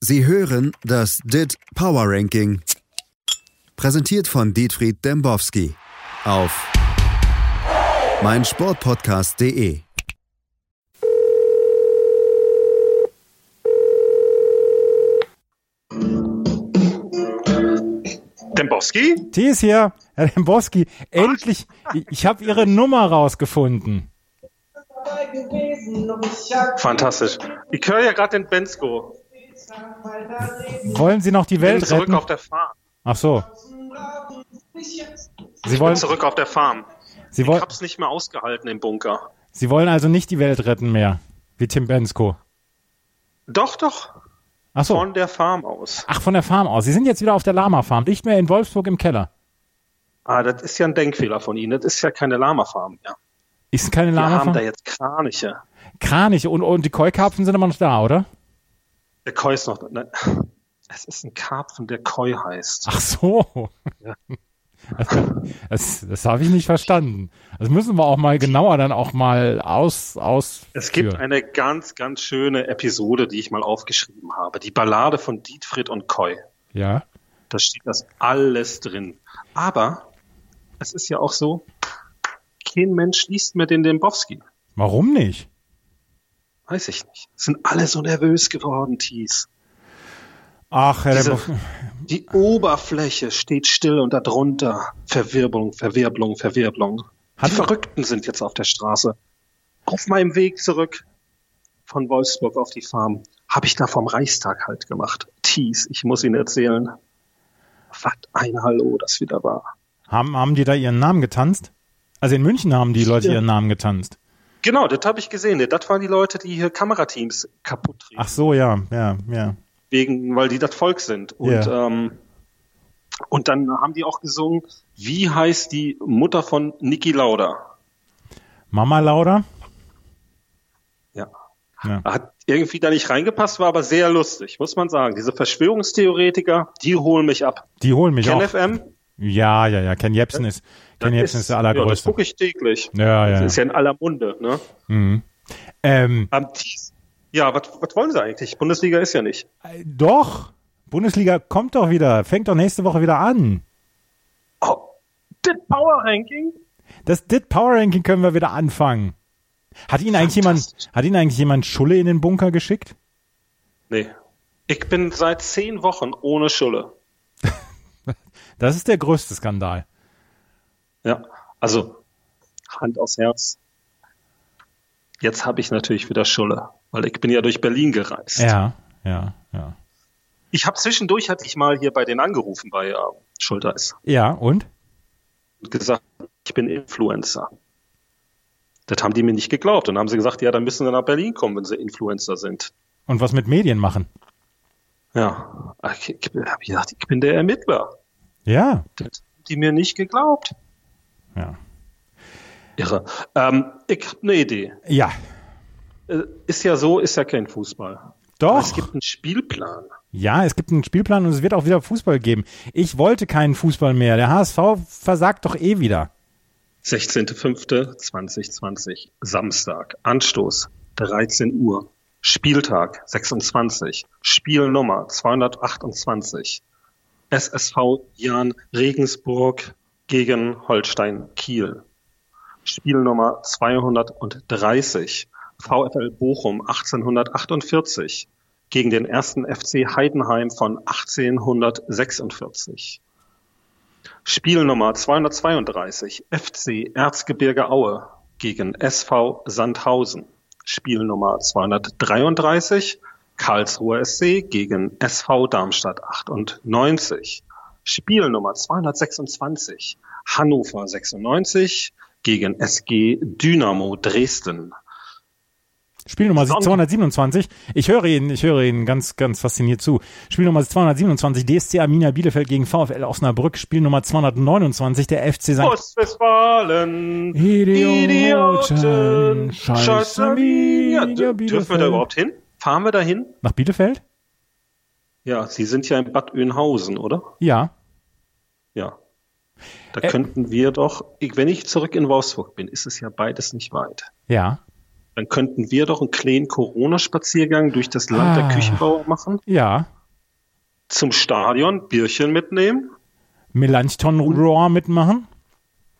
Sie hören das DIT Power Ranking. Präsentiert von Dietfried Dembowski auf meinsportpodcast.de. Dembowski? T ist hier, Herr Dembowski. Endlich, ich, ich habe Ihre Nummer rausgefunden. Fantastisch. Ich höre ja gerade den Bensko. Wollen Sie noch die Welt zurück retten? auf der Farm. Ach so. Sie Ich bin wollen, zurück auf der Farm. Sie, Ich hab's nicht mehr ausgehalten im Bunker. Sie wollen also nicht die Welt retten mehr, wie Tim Bensko. Doch, doch. Ach so. Von der Farm aus. Ach, von der Farm aus. Sie sind jetzt wieder auf der Lama-Farm, nicht mehr in Wolfsburg im Keller. Ah, das ist ja ein Denkfehler von Ihnen. Das ist ja keine Lama-Farm mehr. Ist keine Wir haben da Lama-Farm? jetzt Kraniche. Kraniche und, und die Koi-Karpfen sind immer noch da, oder? Der Koi ist noch. Ne, es ist ein Karpfen, der Koi heißt. Ach so. Ja. Das, das habe ich nicht verstanden. Das müssen wir auch mal genauer dann auch mal aus, aus. Es gibt eine ganz, ganz schöne Episode, die ich mal aufgeschrieben habe. Die Ballade von Dietfried und Koi. Ja. Da steht das alles drin. Aber es ist ja auch so, kein Mensch liest mehr den Dembowski. Warum nicht? Weiß ich nicht. Sind alle so nervös geworden, Thies. Ach, Herr Diese-. Die Oberfläche steht still und darunter Verwirbelung, Verwirbelung, Verwirbelung. Hat- Die Verrückten sind jetzt auf der Straße. Auf meinem Weg zurück von Wolfsburg auf die Farm habe ich da vom Reichstag halt gemacht. Thies, ich muss Ihnen erzählen, was ein Hallo das wieder war. Haben, haben die da ihren Namen getanzt? Also in München haben die Leute Ja. ihren Namen getanzt. Genau, das habe ich gesehen. Das waren die Leute, die hier Kamerateams kaputt treten. Ach so, ja, ja, ja. wegen, weil die das Volk sind. Und, Ja. ähm, und dann haben die auch gesungen, wie heißt die Mutter von Niki Lauda? Mama Lauda? Ja. Ja. Hat irgendwie da nicht reingepasst, war aber sehr lustig, muss man sagen. Diese Verschwörungstheoretiker, die holen mich ab. Die holen mich Ken auch. FM? Ja, ja, ja. Ken Jebsen ist, Ken Jebsen ist der Ja, das allergrößte. gucke ich täglich. Ja, ja. Das ist ja in aller Munde. Ne? Mhm. Ähm, Am. Ja, was was wollen sie eigentlich? Bundesliga ist ja nicht. äh, doch. Bundesliga kommt doch wieder. Fängt doch nächste Woche wieder an. Oh, das Power Ranking? Das DIT Power Ranking können wir wieder anfangen. Hat Ihnen eigentlich jemand, hat Ihnen eigentlich jemand Schulle in den Bunker geschickt? Nee. Ich bin seit zehn Wochen ohne Schulle. Das ist der größte Skandal. Ja, also Hand aufs Herz. Jetzt habe ich natürlich wieder Schulle, weil ich bin ja durch Berlin gereist. Ja, ja, ja. Ich habe zwischendurch hatte ich mal hier bei denen angerufen bei äh, Schulteis Ja, und? und gesagt, ich bin Influencer. Das haben die mir nicht geglaubt. Und dann haben sie gesagt, ja, dann müssen sie nach Berlin kommen, wenn sie Influencer sind. Und was mit Medien machen? Ja, ich, ich gesagt, ich bin der Ermittler. Ja, Das die mir nicht geglaubt. ja. Irre. Ähm, ich habe eine Idee. Ja, Äh, Ist ja so, ist ja kein Fußball. Aber doch. Es gibt einen Spielplan. Ja, es gibt einen Spielplan und es wird auch wieder Fußball geben. Ich wollte keinen Fußball mehr. Der HSV versagt doch eh wieder. 16.05.2020, Samstag, Anstoß, 13 Uhr, Spieltag 26, Spielnummer 228, SSV Jan Regensburg gegen Holstein Kiel, Spielnummer 230, VfL Bochum 1848 gegen den ersten FC Heidenheim von 1846. Spielnummer 232 FC Erzgebirge Aue gegen SV Sandhausen. Spielnummer 233 Karlsruher SC gegen SV Darmstadt 98. Spielnummer 226 Hannover 96 gegen SG Dynamo Dresden. Spielnummer Sonder- 227. Ich höre Ihnen, ich höre Ihnen ganz, ganz fasziniert zu. Spielnummer 227, DSC Arminia Bielefeld gegen VfL Osnabrück. Spielnummer 229, der FC St. Ostwestfalen. Idioten. Scheiß Scheiß Arminia. Arminia Dür- Dürfen wir da überhaupt hin? Fahren wir da hin? Nach Bielefeld? Ja, Sie sind ja in Bad Oeynhausen, oder? Ja. Ja. Da Äh. könnten wir doch, wenn ich zurück in Wolfsburg bin, ist es ja beides nicht weit. Ja. dann könnten wir doch einen kleinen Corona-Spaziergang durch das Land der Ah. Küchenbauer machen, Ja. zum Stadion, Bierchen mitnehmen, Melanchthon Raw mitmachen.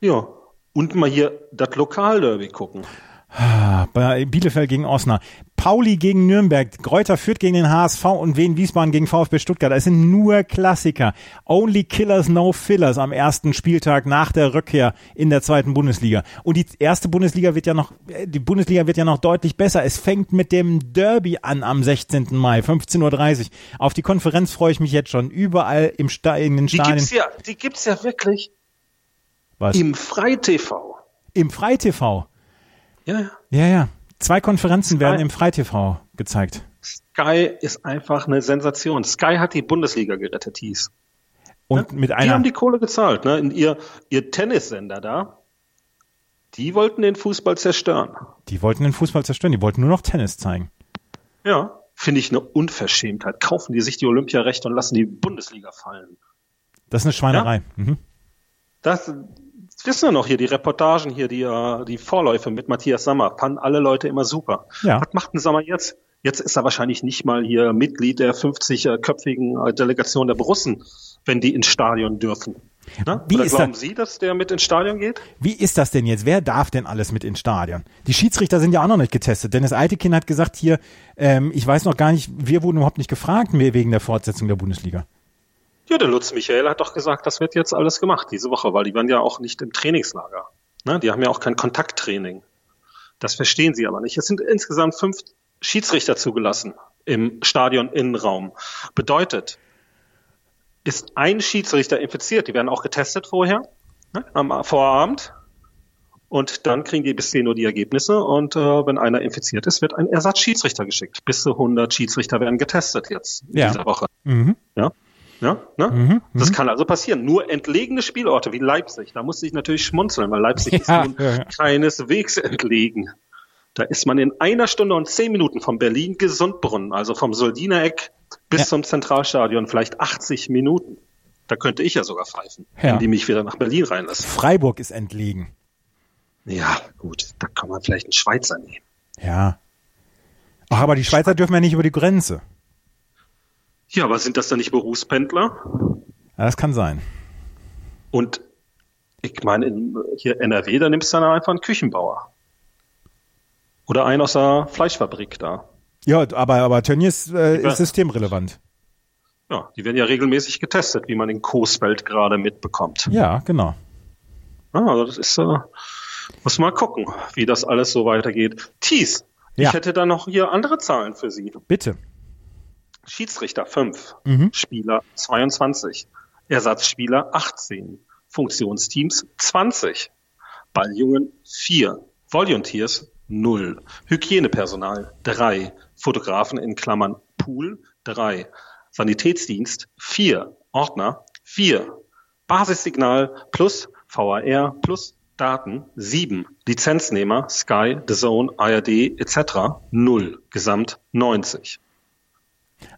ja, und mal hier das Lokalderby gucken. Ah, Bei Bielefeld gegen Osnabrück. Pauli gegen Nürnberg. Gräuter führt gegen den HSV und Wien Wiesbaden gegen VfB Stuttgart. Das sind nur Klassiker. Only Killers, no Fillers am ersten Spieltag nach der Rückkehr in der zweiten Bundesliga. Und die erste Bundesliga wird ja noch, äh, die Bundesliga wird ja noch deutlich besser. Es fängt mit dem Derby an am 16. Mai, 15.30 Uhr. Auf die Konferenz freue ich mich jetzt schon. Überall im Sta in den Die Stadien. gibt's ja, die gibt's ja wirklich Was? im Freitv. Im Freitv. Ja, ja. Ja, ja. Zwei Konferenzen Sky. werden im Freitv gezeigt. Sky ist einfach eine Sensation. Sky hat die Bundesliga gerettet, hieß. Und mit Die einer. haben die Kohle gezahlt, ne? In ihr, ihr Tennissender da, die wollten den Fußball zerstören. Die wollten den Fußball zerstören, die wollten nur noch Tennis zeigen. Ja. Finde ich eine Unverschämtheit. Kaufen die sich die Olympiarechte und lassen die Bundesliga fallen. Das ist eine Schweinerei. Mhm. Das wissen wir noch hier, die Reportagen hier, die, äh, die Vorläufe mit Matthias Sammer, fanden alle Leute immer super. Ja. Was macht denn Sammer jetzt? Jetzt ist er wahrscheinlich nicht mal hier Mitglied der 50-köpfigen äh, Delegation der Borussen, wenn die ins Stadion dürfen. Ne? Wie Oder ist glauben das- Sie, dass der mit ins Stadion geht? Wie ist das denn jetzt? Wer darf denn alles mit ins Stadion? Die Schiedsrichter sind ja auch noch nicht getestet. Dennis Altekin hat gesagt hier, ähm, ich weiß noch gar nicht, wir wurden überhaupt nicht gefragt mehr wegen der Fortsetzung der Bundesliga. Ja, der Lutz Michael hat doch gesagt, das wird jetzt alles gemacht diese Woche, weil die waren ja auch nicht im Trainingslager. Ne? Die haben ja auch kein Kontakttraining. Das verstehen sie aber nicht. Es sind insgesamt fünf Schiedsrichter zugelassen im Stadion-Innenraum. Bedeutet, ist ein Schiedsrichter infiziert, die werden auch getestet vorher, ne? am Vorabend. Und dann kriegen die bis 10 Uhr die Ergebnisse und äh, wenn einer infiziert ist, wird ein Ersatzschiedsrichter geschickt. Bis zu 100 Schiedsrichter werden getestet jetzt in Ja. dieser Woche. Mhm. Ja, ja, ne? Mhm. Das kann also passieren. Nur entlegene Spielorte wie Leipzig, da musste ich natürlich schmunzeln, weil Leipzig Ja, ist nun ja, ja. keineswegs entlegen. Da ist man in einer Stunde und zehn Minuten von Berlin Gesundbrunnen, also vom Soldinereck bis Ja. zum Zentralstadion, vielleicht 80 Minuten. Da könnte ich ja sogar pfeifen, wenn die mich wieder nach Berlin reinlassen. Freiburg ist entlegen. Ja, gut, da kann man vielleicht einen Schweizer nehmen. Ja. Ach, aber die Schweizer dürfen ja nicht über die Grenze. Ja, aber sind das dann nicht Berufspendler? Ja, das kann sein. Und ich meine, in, hier NRW, da nimmst du dann einfach einen Küchenbauer. Oder einen aus der Fleischfabrik da. Ja, aber, aber Tönnies äh, ist systemrelevant. Ja, die werden ja regelmäßig getestet, wie man in Coesfeld gerade mitbekommt. Ja, genau. Ah, also das ist, äh, muss mal gucken, wie das alles so weitergeht. Thies, Ja. ich hätte da noch hier andere Zahlen für Sie. Bitte. Schiedsrichter 5, Mhm. Spieler 22, Ersatzspieler 18, Funktionsteams 20, Balljungen 4, Volunteers 0, Hygienepersonal 3, Fotografen in Klammern Pool 3, Sanitätsdienst 4, Ordner 4, Basissignal plus VAR plus Daten 7, Lizenznehmer Sky, The Zone, ARD etc. 0, Gesamt 90.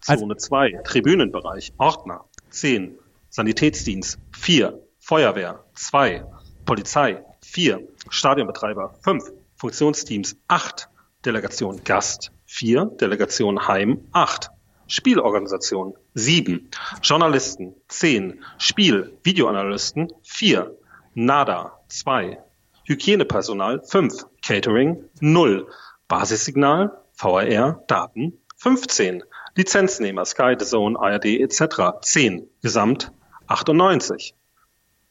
Also- Zone 2, Tribünenbereich, Ordner 10, Sanitätsdienst 4, Feuerwehr 2, Polizei 4, Stadionbetreiber 5, Funktionsteams 8, Delegation Gast 4, Delegation Heim 8, Spielorganisation 7, Journalisten 10, Spiel, Videoanalysten 4, NADA 2, Hygienepersonal 5, Catering 0, Basissignal, VAR, Daten 15, Lizenznehmer Sky, The Zone, ARD etc. 10, Gesamt 98.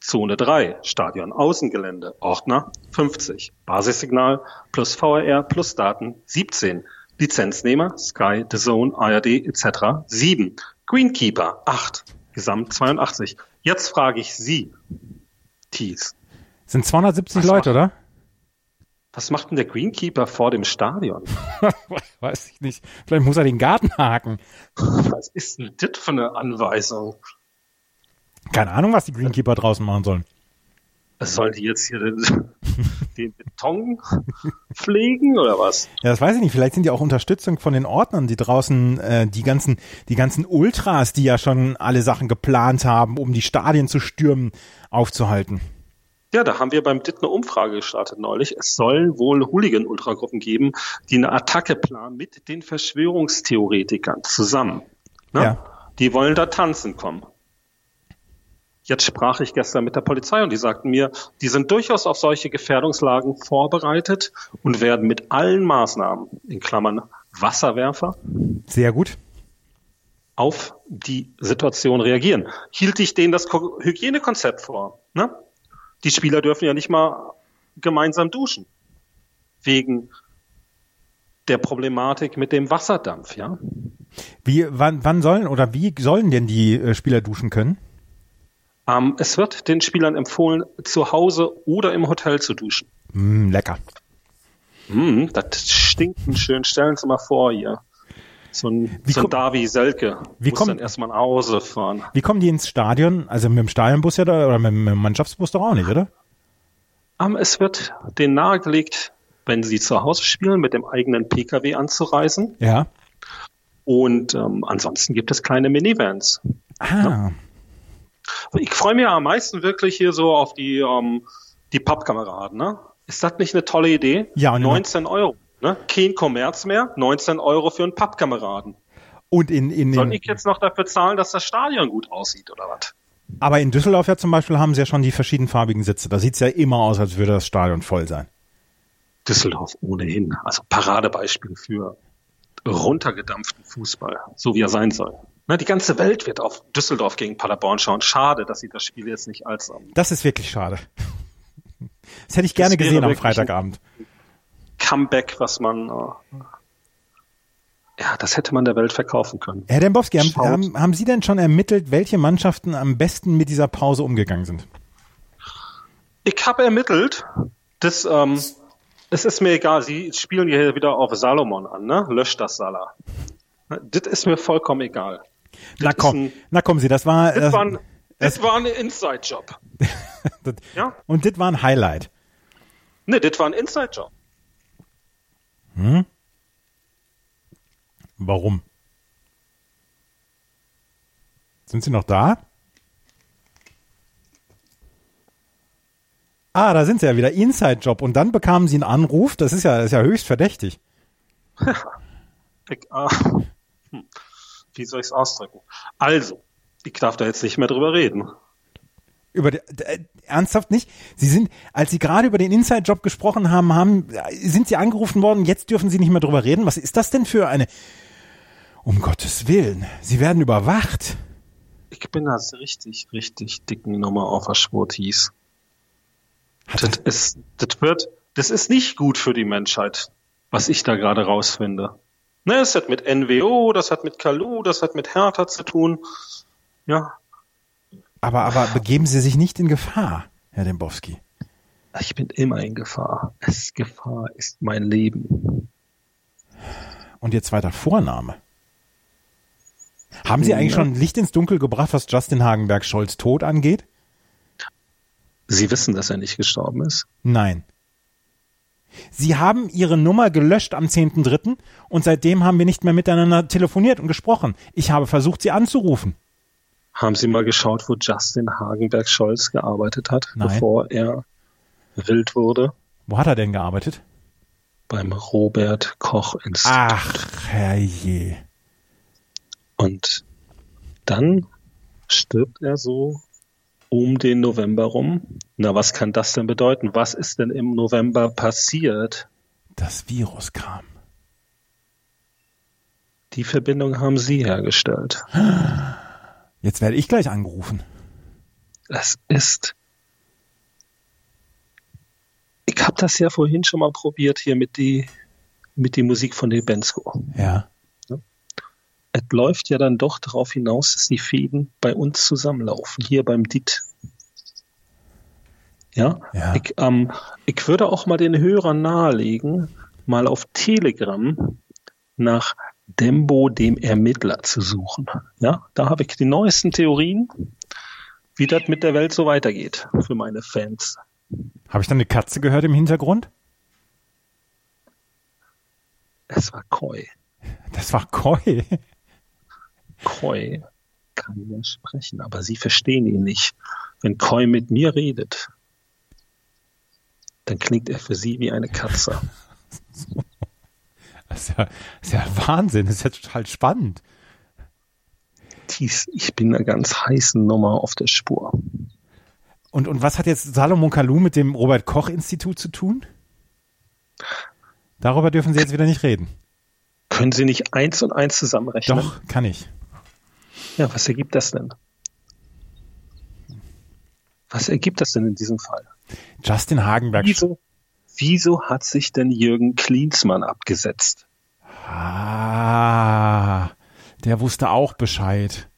Zone 3, Stadion Außengelände, Ordner 50, Basissignal plus VAR plus Daten 17, Lizenznehmer Sky, The Zone, ARD etc. 7, Greenkeeper 8, Gesamt 82. Jetzt frage ich Sie, Thies, Sind 270 Was Leute, oder? Was macht denn der Greenkeeper vor dem Stadion? Weiß ich nicht. Vielleicht muss er den Garten haken. Was ist denn das für eine Anweisung? Keine Ahnung, was die Greenkeeper draußen machen sollen. Sollen die jetzt hier den, den Beton pflegen oder was? Ja, das weiß ich nicht. Vielleicht sind die auch Unterstützung von den Ordnern, die draußen äh, die ganzen, die ganzen Ultras, die ja schon alle Sachen geplant haben, um die Stadien zu stürmen, aufzuhalten. Ja, da haben wir beim DIT eine Umfrage gestartet neulich. Es sollen wohl Hooligan-Ultragruppen geben, die eine Attacke planen mit den Verschwörungstheoretikern zusammen. Ne? Ja. Die wollen da tanzen kommen. Jetzt sprach ich gestern mit der Polizei und die sagten mir, die sind durchaus auf solche Gefährdungslagen vorbereitet und werden mit allen Maßnahmen, in Klammern Wasserwerfer, sehr gut, auf die Situation reagieren. Hielt ich denen das Hygienekonzept vor? Ne? Die Spieler dürfen ja nicht mal gemeinsam duschen. Wegen der Problematik mit dem Wasserdampf, ja. Wie, wann, wann sollen oder wie sollen denn die äh, Spieler duschen können? Ähm, es wird den Spielern empfohlen, zu Hause oder im Hotel zu duschen. Mm, lecker. Mm, das stinkt einen schönen. Stellen Sie mal vor hier. So ein, wie so ein Davi Selke wie muss dann erstmal nach Hause fahren. Wie kommen die ins Stadion? Also mit dem Stadionbus ja da, oder mit dem Mannschaftsbus doch auch nicht, oder? Um, es wird denen nahegelegt, wenn sie zu Hause spielen, mit dem eigenen Pkw anzureisen. Ja. Und ähm, ansonsten gibt es kleine Minivans. Ah. Ja? Ich freue mich am meisten wirklich hier so auf die, ähm, die Pappkameraden. Ne? Ist das nicht eine tolle Idee? Ja. 19 Euro. Ne? Kein Kommerz mehr, 19 Euro für einen Pappkameraden. Und in, in Soll ich jetzt noch dafür zahlen, dass das Stadion gut aussieht oder was? Aber in Düsseldorf ja zum Beispiel haben sie ja schon die verschiedenfarbigen Sitze. Da sieht's ja immer aus, als würde das Stadion voll sein. Düsseldorf ohnehin. Also Paradebeispiel für runtergedampften Fußball, so wie er sein soll. Ne, die ganze Welt wird auf Düsseldorf gegen Paderborn schauen. Schade, dass sie das Spiel jetzt nicht als. Um, das ist wirklich schade. Das hätte ich gerne gesehen am Freitagabend. Comeback, was man. Äh, ja, das hätte man der Welt verkaufen können. Herr Dembowski, haben, haben, haben Sie denn schon ermittelt, welche Mannschaften am besten mit dieser Pause umgegangen sind? Ich habe ermittelt, dass ähm, es ist mir egal, Sie spielen hier wieder auf Salomon an, ne? Löscht das Salah. Das ist mir vollkommen egal. Na komm, ein, na kommen Sie, das war. Das, das, war, ein, das war ein Inside-Job. ja? Und das war ein Highlight. Ne, das war ein Inside-Job. Hm? Warum? Sind Sie noch da? Ah, da sind Sie ja wieder. Inside-Job. Und dann bekamen Sie einen Anruf. Das ist ja, ist ja höchst verdächtig. ich, ah, hm. Wie soll ich es ausdrücken? Also, ich darf da jetzt nicht mehr drüber reden. Über die, äh, ernsthaft nicht? Sie sind, als Sie gerade über den Inside-Job gesprochen haben, haben, sind Sie angerufen worden, jetzt dürfen Sie nicht mehr drüber reden. Was ist das denn für eine, um Gottes Willen, Sie werden überwacht. Ich bin das richtig, richtig dicken Nummer auf der Schwurtis. Das ist, das wird, das ist nicht gut für die Menschheit, was ich da gerade rausfinde. Ne, das hat mit NWO, das hat mit Kalu, das hat mit Hertha zu tun. Ja. Aber, aber begeben Sie sich nicht in Gefahr, Herr Dembowski. Ich bin immer in Gefahr. Es, Gefahr ist mein Leben. Und Ihr zweiter Vorname? Haben Sie eigentlich schon Licht ins Dunkel gebracht, was Justin Hagenberg Scholz Tod angeht? Sie wissen, dass er nicht gestorben ist? Nein. Sie haben Ihre Nummer gelöscht am 10.3. und seitdem haben wir nicht mehr miteinander telefoniert und gesprochen. Ich habe versucht, Sie anzurufen. Haben Sie mal geschaut, wo Justin Hagenberg Scholz gearbeitet hat, Nein. bevor er wild wurde? Wo hat er denn gearbeitet? Beim Robert Koch Institut. Ach, herrje. Und dann stirbt er so um den November rum. Na, was kann das denn bedeuten? Was ist denn im November passiert? Das Virus kam. Die Verbindung haben Sie hergestellt. Jetzt werde ich gleich angerufen. Es ist. Ich habe das ja vorhin schon mal probiert hier mit die mit die Musik von Lebensko. Ja es läuft ja dann doch darauf hinaus, dass die Fäden bei uns zusammenlaufen, hier beim DIT. Ja, ja. Ich, ähm, ich würde auch mal den Hörern nahelegen, mal auf Telegram nach Dembo dem Ermittler zu suchen. Ja, da habe ich die neuesten Theorien, wie das mit der Welt so weitergeht für meine Fans. Habe ich dann eine Katze gehört im Hintergrund? Es war Koi. Das war Koi. Koi kann ja sprechen, aber sie verstehen ihn nicht. Wenn Koi mit mir redet, dann klingt er für sie wie eine Katze. Das ist ja, das ist ja Wahnsinn, das ist ja total spannend. Thies, ich bin einer ganz heißen Nummer auf der Spur. Und, und was hat jetzt Salomon Kalou mit dem Robert Koch Institut zu tun? Darüber dürfen Sie jetzt wieder nicht reden. Können Sie nicht eins und eins zusammenrechnen? Doch, kann ich. Ja, was ergibt das denn? Was ergibt das denn in diesem Fall? Justin Hagenberg. Wieso, wieso hat sich denn Jürgen Klinsmann abgesetzt? Ah, der wusste auch Bescheid.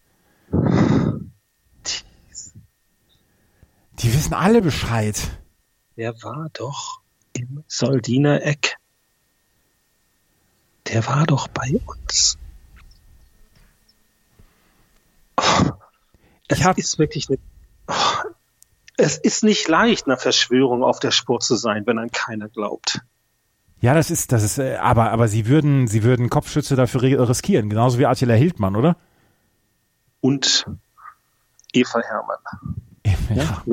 Die wissen alle Bescheid. Der war doch im Soldiner Eck. Der war doch bei uns. Oh, Ich hab- ist wirklich eine, es ist nicht leicht, einer Verschwörung auf der Spur zu sein, wenn an keiner glaubt. Ja, das ist, das ist, äh, aber, aber sie würden, sie würden Kopfschütze dafür ri- riskieren, genauso wie Attila Hildmann, oder? Und Eva Hermann. Ja.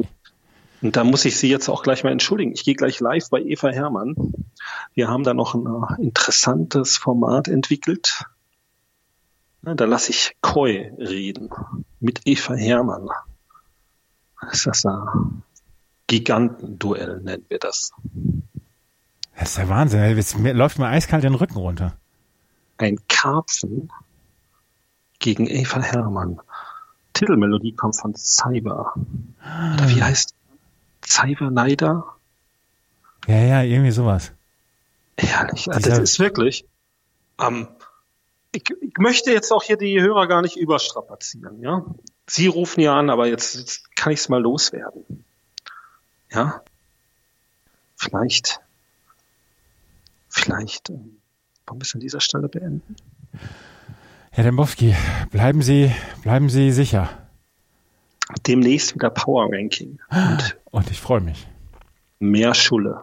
Und da muss ich Sie jetzt auch gleich mal entschuldigen. Ich gehe gleich live bei Eva Hermann. Wir haben da noch ein äh, interessantes Format entwickelt. Da lasse ich Koi reden mit Eva Hermann. Das ist ein Gigantenduell, nennen wir das. Das ist der Wahnsinn. Jetzt läuft mir eiskalt den Rücken runter. Ein Karpfen gegen Eva Hermann. Titelmelodie kommt von Cyber. Oder wie heißt Cyber Neider? Ja, ja, irgendwie sowas. Herrlich. Also das ist wirklich. Ähm, ich, ich möchte jetzt auch hier die Hörer gar nicht überstrapazieren, ja. Sie rufen ja an, aber jetzt, jetzt kann ich es mal loswerden. Ja. Vielleicht. Vielleicht. Ähm, wollen wir es an dieser Stelle beenden? Herr Dembowski, bleiben Sie, bleiben Sie sicher. Demnächst wieder Power Ranking und Und ich freue mich. mehr Schulle.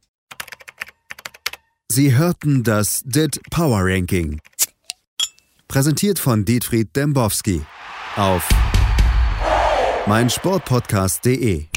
Sie hörten das DIT Power Ranking. Präsentiert von Dietfried Dembowski auf meinsportpodcast.de.